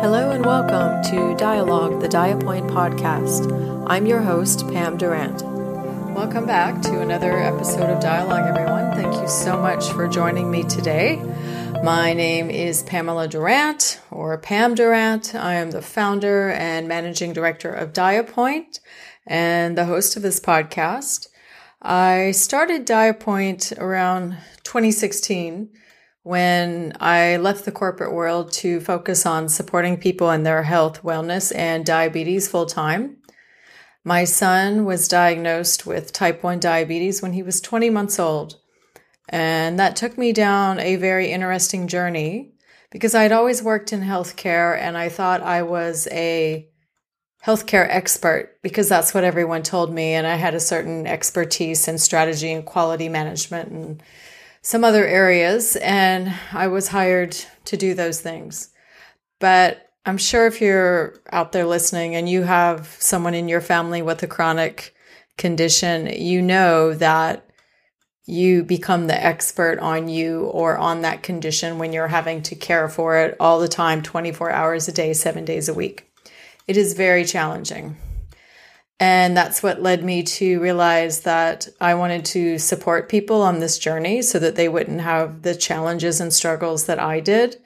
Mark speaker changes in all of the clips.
Speaker 1: Hello and welcome to Dia-Logue, the Diapoint podcast. I'm your host, Pam Durant. Welcome back to another episode of Dia-Logue, everyone. Thank you so much for joining me today. My name is Pamela Durant, or Pam Durant. I am the founder and managing director of Diapoint and the host of this podcast. I started Diapoint around 2016 when I left the corporate world to focus on supporting people in their health, wellness, and diabetes full time. My son was diagnosed with type 1 diabetes when he was 20 months old. And that took me down a very interesting journey because I'd always worked in healthcare and I thought I was a healthcare expert because that's what everyone told me. And I had a certain expertise in strategy and quality management and some other areas, and I was hired to do those things. But I'm sure if you're out there listening and you have someone in your family with a chronic condition, you know that you become the expert on you or on that condition when you're having to care for it all the time, 24 hours a day, seven days a week. It is very challenging. And that's what led me to realize that I wanted to support people on this journey so that they wouldn't have the challenges and struggles that I did.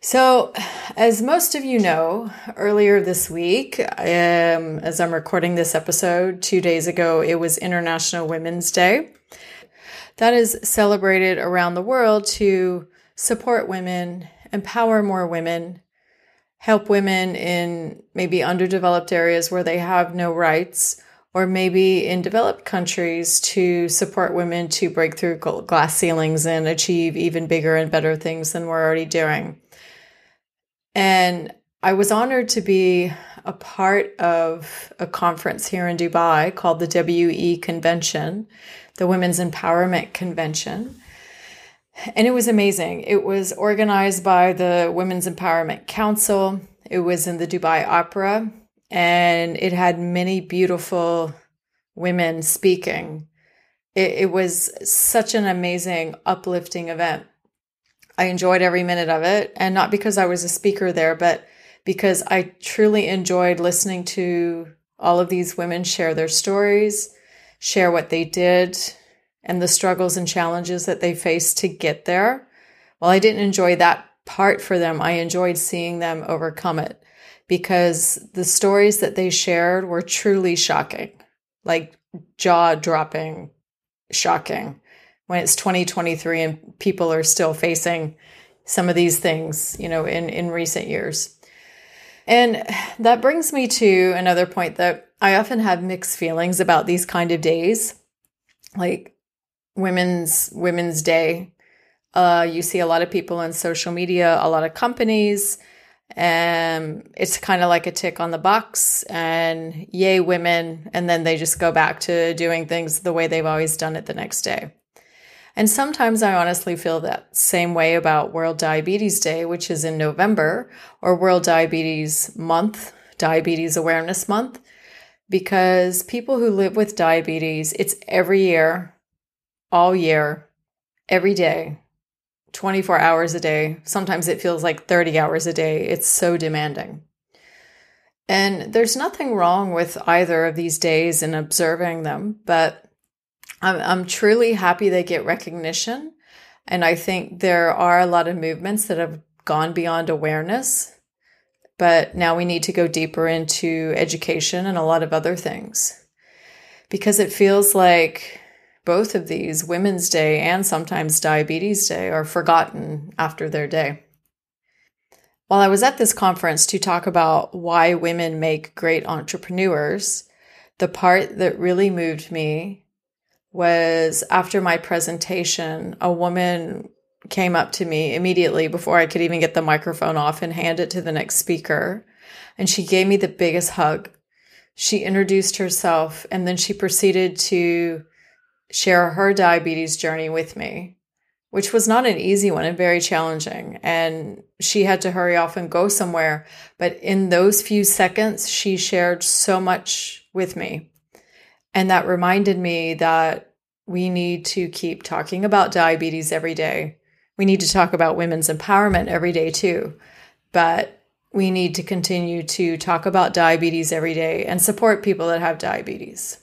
Speaker 1: So, as most of you know, earlier this week, um, as I'm recording this episode, two days ago, it was International Women's Day. That is celebrated around the world to support women, empower more women, help women in maybe underdeveloped areas where they have no rights, or maybe in developed countries to support women to break through glass ceilings and achieve even bigger and better things than we're already doing. And I was honored to be a part of a conference here in Dubai called the WE Convention, the Women's Empowerment Convention. And it was amazing. It was organized by the Women's Empowerment Council. It was in the Dubai Opera, and it had many beautiful women speaking. It, it was such an amazing, uplifting event. I enjoyed every minute of it, and not because I was a speaker there, but because I truly enjoyed listening to all of these women share their stories, share what they did, and the struggles and challenges that they faced to get there. While I didn't enjoy that part for them, I enjoyed seeing them overcome it because the stories that they shared were truly shocking, like jaw dropping, shocking. When it's 2023 and people are still facing some of these things, you know, in, in recent years. And that brings me to another point that I often have mixed feelings about these kind of days. Like women's women's day. Uh, you see a lot of people on social media a lot of companies and um, it's kind of like a tick on the box and yay women and then they just go back to doing things the way they've always done it the next day. And sometimes i honestly feel that same way about world diabetes day which is in november or world diabetes month diabetes awareness month because people who live with diabetes it's every year all year, every day, 24 hours a day. Sometimes it feels like 30 hours a day. It's so demanding. And there's nothing wrong with either of these days in observing them, but I'm, I'm truly happy they get recognition. And I think there are a lot of movements that have gone beyond awareness, but now we need to go deeper into education and a lot of other things because it feels like both of these, Women's Day and sometimes Diabetes Day, are forgotten after their day. While I was at this conference to talk about why women make great entrepreneurs, the part that really moved me was after my presentation, a woman came up to me immediately before I could even get the microphone off and hand it to the next speaker. And she gave me the biggest hug. She introduced herself and then she proceeded to share her diabetes journey with me, which was not an easy one and very challenging. And she had to hurry off and go somewhere. But in those few seconds, she shared so much with me. And that reminded me that we need to keep talking about diabetes every day. We need to talk about women's empowerment every day too. But we need to continue to talk about diabetes every day and support people that have diabetes.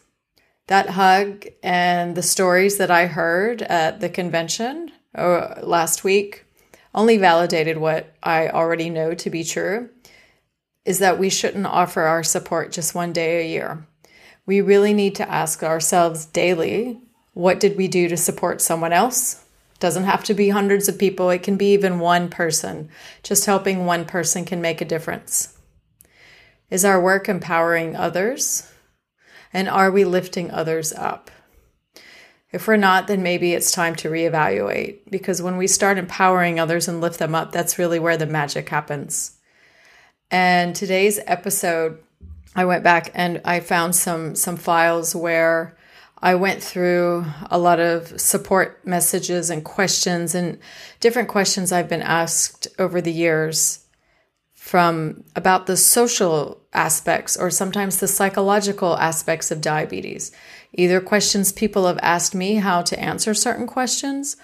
Speaker 1: That hug and the stories that I heard at the convention uh, last week only validated what I already know to be true is that we shouldn't offer our support just one day a year. We really need to ask ourselves daily what did we do to support someone else? Doesn't have to be hundreds of people, it can be even one person. Just helping one person can make a difference. Is our work empowering others? And are we lifting others up? If we're not, then maybe it's time to reevaluate because when we start empowering others and lift them up, that's really where the magic happens. And today's episode, I went back and I found some some files where I went through a lot of support messages and questions and different questions I've been asked over the years from about the social aspects or sometimes the psychological aspects of diabetes. Either questions people have asked me how to answer certain questions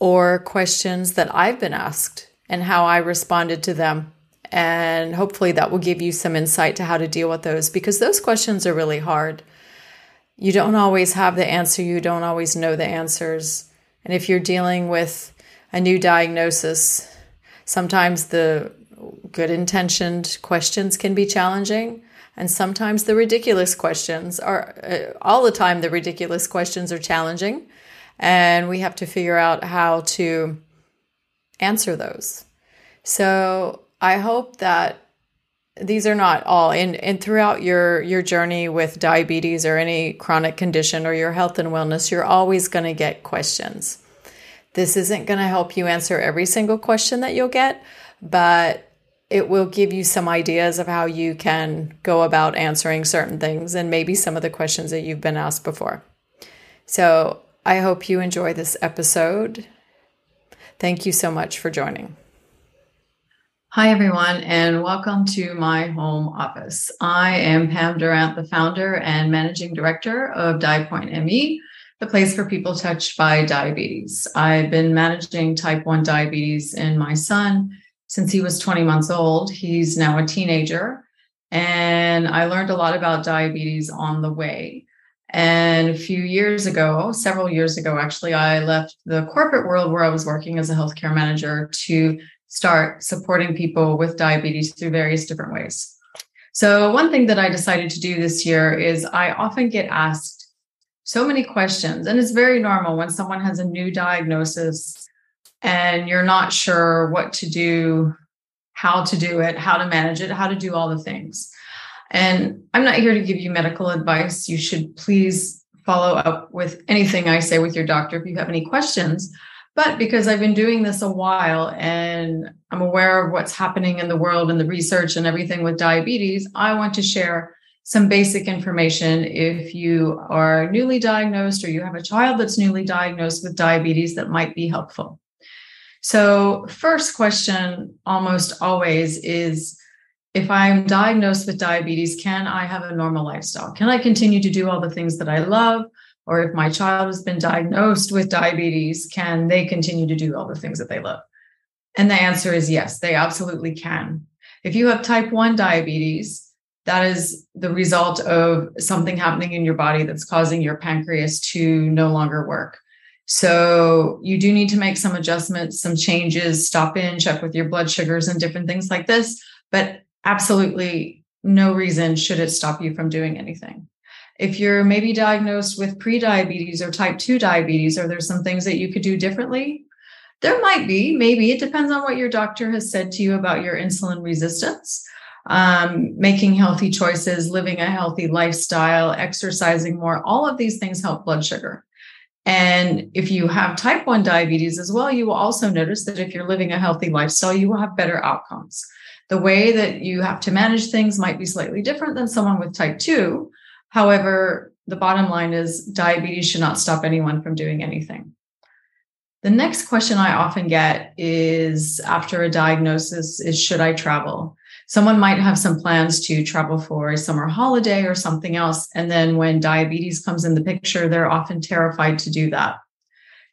Speaker 1: or questions that I've been asked and how I responded to them. And hopefully that will give you some insight to how to deal with those because those questions are really hard. You don't always have the answer, you don't always know the answers. And if you're dealing with a new diagnosis, sometimes the good intentioned questions can be challenging. And sometimes the ridiculous questions are, uh, all the time, the ridiculous questions are challenging. And we have to figure out how to answer those. So I hope that these are not all and, and throughout your your journey with diabetes or any chronic condition or your health and wellness you're always going to get questions this isn't going to help you answer every single question that you'll get but it will give you some ideas of how you can go about answering certain things and maybe some of the questions that you've been asked before. So I hope you enjoy this episode. Thank you so much for joining. Hi, everyone, and welcome to my home office. I am Pam Durant, the founder and managing director of DiaPoint ME, the place for people touched by diabetes. I've been managing type 1 diabetes in my son since he was 20 months old. He's now a teenager. And I learned a lot about diabetes on the way. And a few years ago, several years ago, actually, I left the corporate world where I was working as a healthcare manager to start supporting people with diabetes through various different ways. So, one thing that I decided to do this year is I often get asked so many questions, and it's very normal when someone has a new diagnosis and you're not sure what to do, how to do it, how to manage it, how to do all the things. And I'm not here to give you medical advice. You should please follow up with anything I say with your doctor if you have any questions. But because I've been doing this a while and I'm aware of what's happening in the world and the research and everything with diabetes, I want to share some basic information if you are newly diagnosed or you have a child that's newly diagnosed with diabetes that might be helpful. So, first question almost always is if I'm diagnosed with diabetes, can I have a normal lifestyle? Can I continue to do all the things that I love? Or if my child has been diagnosed with diabetes, can they continue to do all the things that they love? And the answer is yes, they absolutely can. If you have type 1 diabetes, that is the result of something happening in your body that's causing your pancreas to no longer work. So you do need to make some adjustments, some changes, stop in, check with your blood sugars and different things like this. But absolutely no reason should it stop you from doing anything. If you're maybe diagnosed with prediabetes or type 2 diabetes, or there's some things that you could do differently, there might be, maybe. It depends on what your doctor has said to you about your insulin resistance. Um, making healthy choices, living a healthy lifestyle, exercising more, all of these things help blood sugar. And if you have type 1 diabetes as well, you will also notice that if you're living a healthy lifestyle, you will have better outcomes. The way that you have to manage things might be slightly different than someone with type 2. However, the bottom line is diabetes should not stop anyone from doing anything. The next question I often get is after a diagnosis is should I travel? Someone might have some plans to travel for a summer holiday or something else. And then when diabetes comes in the picture, they're often terrified to do that.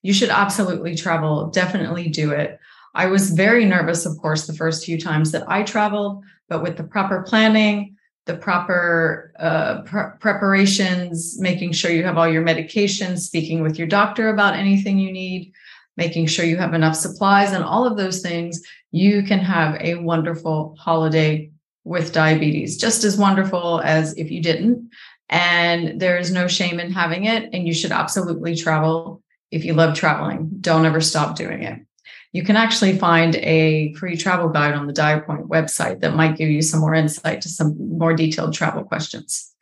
Speaker 1: You should absolutely travel, definitely do it. I was very nervous, of course, the first few times that I traveled, but with the proper planning, the proper uh, pre- preparations, making sure you have all your medications, speaking with your doctor about anything you need, making sure you have enough supplies, and all of those things, you can have a wonderful holiday with diabetes, just as wonderful as if you didn't. And there is no shame in having it. And you should absolutely travel if you love traveling. Don't ever stop doing it. You can actually find a free travel guide on the DiaPoint website that might give you some more insight to some more detailed travel questions.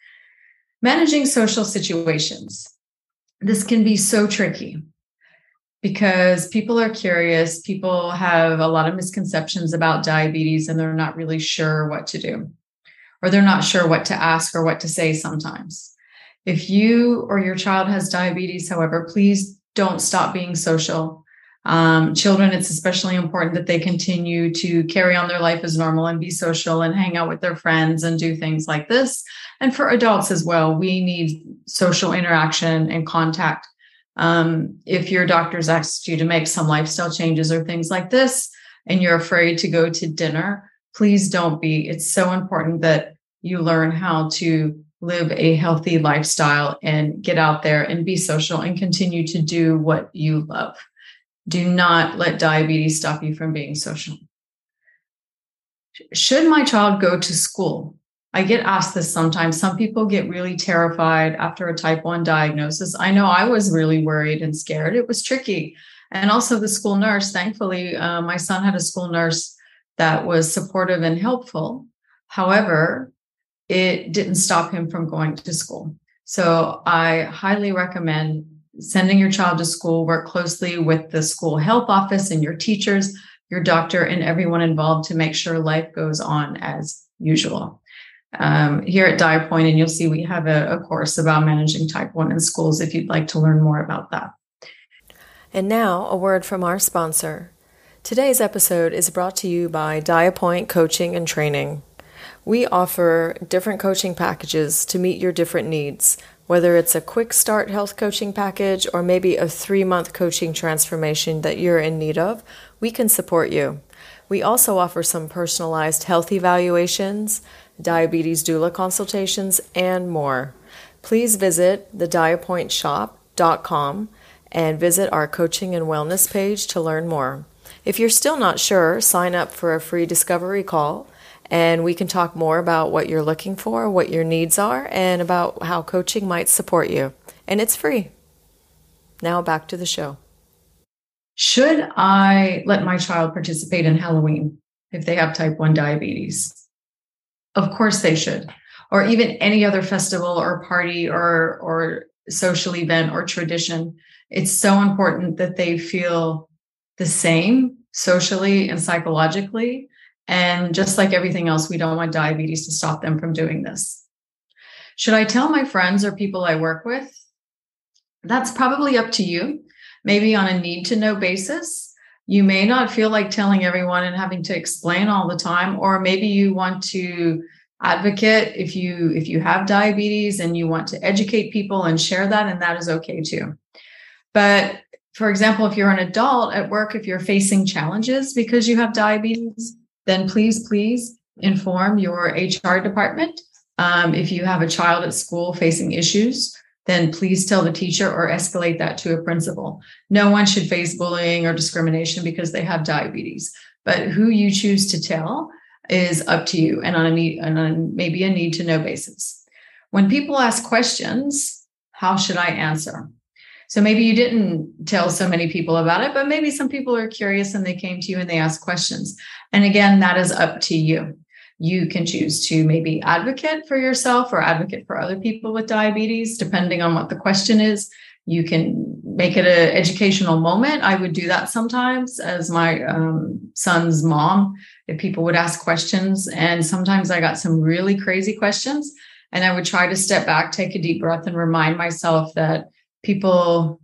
Speaker 1: Managing social situations. This can be so tricky because people are curious. People have a lot of misconceptions about diabetes and they're not really sure what to do, or they're not sure what to ask or what to say sometimes. If you or your child has diabetes, however, please don't stop being social. Um, children, it's especially important that they continue to carry on their life as normal and be social and hang out with their friends and do things like this. And for adults as well, we need social interaction and contact. Um, if your doctor's asked you to make some lifestyle changes or things like this, and you're afraid to go to dinner, please don't be. It's so important that you learn how to live a healthy lifestyle and get out there and be social and continue to do what you love. Do not let diabetes stop you from being social. Should my child go to school? I get asked this sometimes. Some people get really terrified after a type 1 diagnosis. I know I was really worried and scared. It was tricky. And also, the school nurse, thankfully, uh, my son had a school nurse that was supportive and helpful. However, it didn't stop him from going to school. So I highly recommend sending your child to school, work closely with the school health office and your teachers, your doctor, and everyone involved to make sure life goes on as usual. Um, here at DiaPoint, and you'll see we have a, a course about managing type 1 in schools if you'd like to learn more about that.
Speaker 2: And now, a word from our sponsor. Today's episode is brought to you by DiaPoint Coaching and Training. We offer different coaching packages to meet your different needs, whether it's a quick start health coaching package or maybe a three month coaching transformation that you're in need of, we can support you. We also offer some personalized health evaluations, diabetes doula consultations, and more. Please visit thediapointshop.com and visit our coaching and wellness page to learn more. If you're still not sure, sign up for a free discovery call and we can talk more about what you're looking for, what your needs are, and about how coaching might support you. And it's free. Now back to the show.
Speaker 1: Should I let my child participate in Halloween if they have type 1 diabetes? Of course they should. Or even any other festival or party or or social event or tradition. It's so important that they feel the same socially and psychologically and just like everything else, we don't want diabetes to stop them from doing this. Should I tell my friends or people I work with? That's probably up to you, maybe on a need to know basis. You may not feel like telling everyone and having to explain all the time, or maybe you want to advocate if you if you have diabetes and you want to educate people and share that and that is okay too but for example if you're an adult at work if you're facing challenges because you have diabetes then please, please inform your HR department. Um, if you have a child at school facing issues, then please tell the teacher or escalate that to a principal. No one should face bullying or discrimination because they have diabetes. But who you choose to tell is up to you and on a need, and on maybe a need to know basis. When people ask questions, how should I answer? So maybe you didn't tell so many people about it, but maybe some people are curious and they came to you and they asked questions. And again, that is up to you. You can choose to maybe advocate for yourself or advocate for other people with diabetes, depending on what the question is. You can make it an educational moment. I would do that sometimes as my um, son's mom, if people would ask questions. And sometimes I got some really crazy questions. And I would try to step back, take a deep breath, and remind myself that people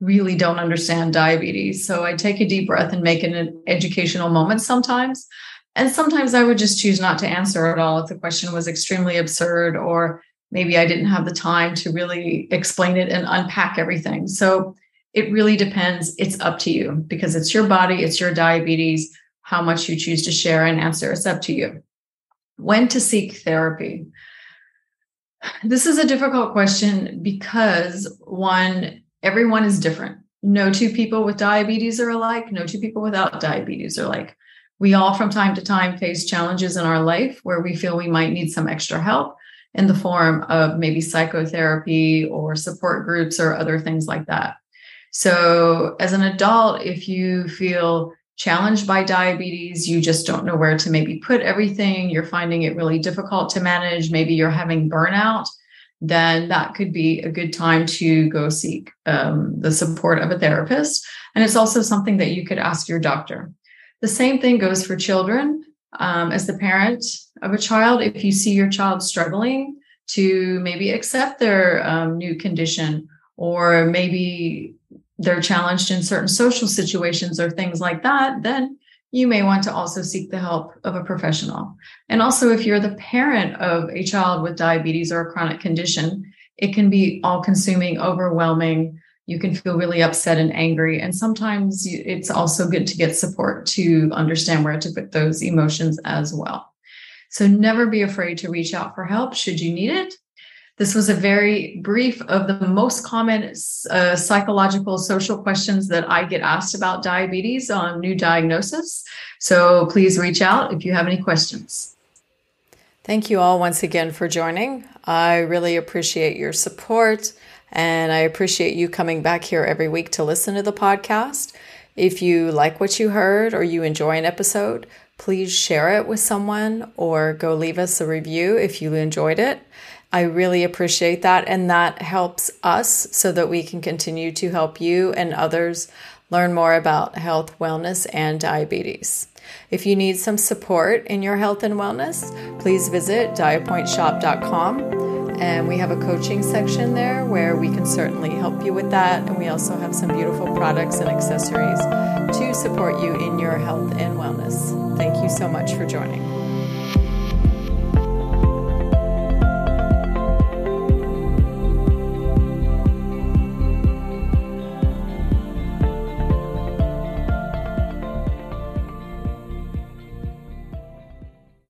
Speaker 1: really don't understand diabetes. So I take a deep breath and make it an educational moment sometimes. And sometimes I would just choose not to answer at all if the question was extremely absurd or maybe I didn't have the time to really explain it and unpack everything. So it really depends. It's up to you because it's your body, it's your diabetes, how much you choose to share and answer. It's up to you. When to seek therapy? This is a difficult question because one, everyone is different. No two people with diabetes are alike, no two people without diabetes are alike. We all, from time to time, face challenges in our life where we feel we might need some extra help in the form of maybe psychotherapy or support groups or other things like that. So, as an adult, if you feel challenged by diabetes, you just don't know where to maybe put everything, you're finding it really difficult to manage, maybe you're having burnout, then that could be a good time to go seek um, the support of a therapist. And it's also something that you could ask your doctor. The same thing goes for children. Um, as the parent of a child, if you see your child struggling to maybe accept their um, new condition, or maybe they're challenged in certain social situations or things like that, then you may want to also seek the help of a professional. And also, if you're the parent of a child with diabetes or a chronic condition, it can be all consuming, overwhelming. You can feel really upset and angry. And sometimes it's also good to get support to understand where to put those emotions as well. So never be afraid to reach out for help should you need it. This was a very brief of the most common uh, psychological social questions that I get asked about diabetes on new diagnosis. So please reach out if you have any questions.
Speaker 2: Thank you all once again for joining. I really appreciate your support and I appreciate you coming back here every week to listen to the podcast. If you like what you heard or you enjoy an episode, please share it with someone or go leave us a review if you enjoyed it. I really appreciate that. And that helps us so that we can continue to help you and others learn more about health, wellness, and diabetes. If you need some support in your health and wellness, please visit diapointshop.com. And we have a coaching section there where we can certainly help you with that. And we also have some beautiful products and accessories to support you in your health and wellness. Thank you so much for joining.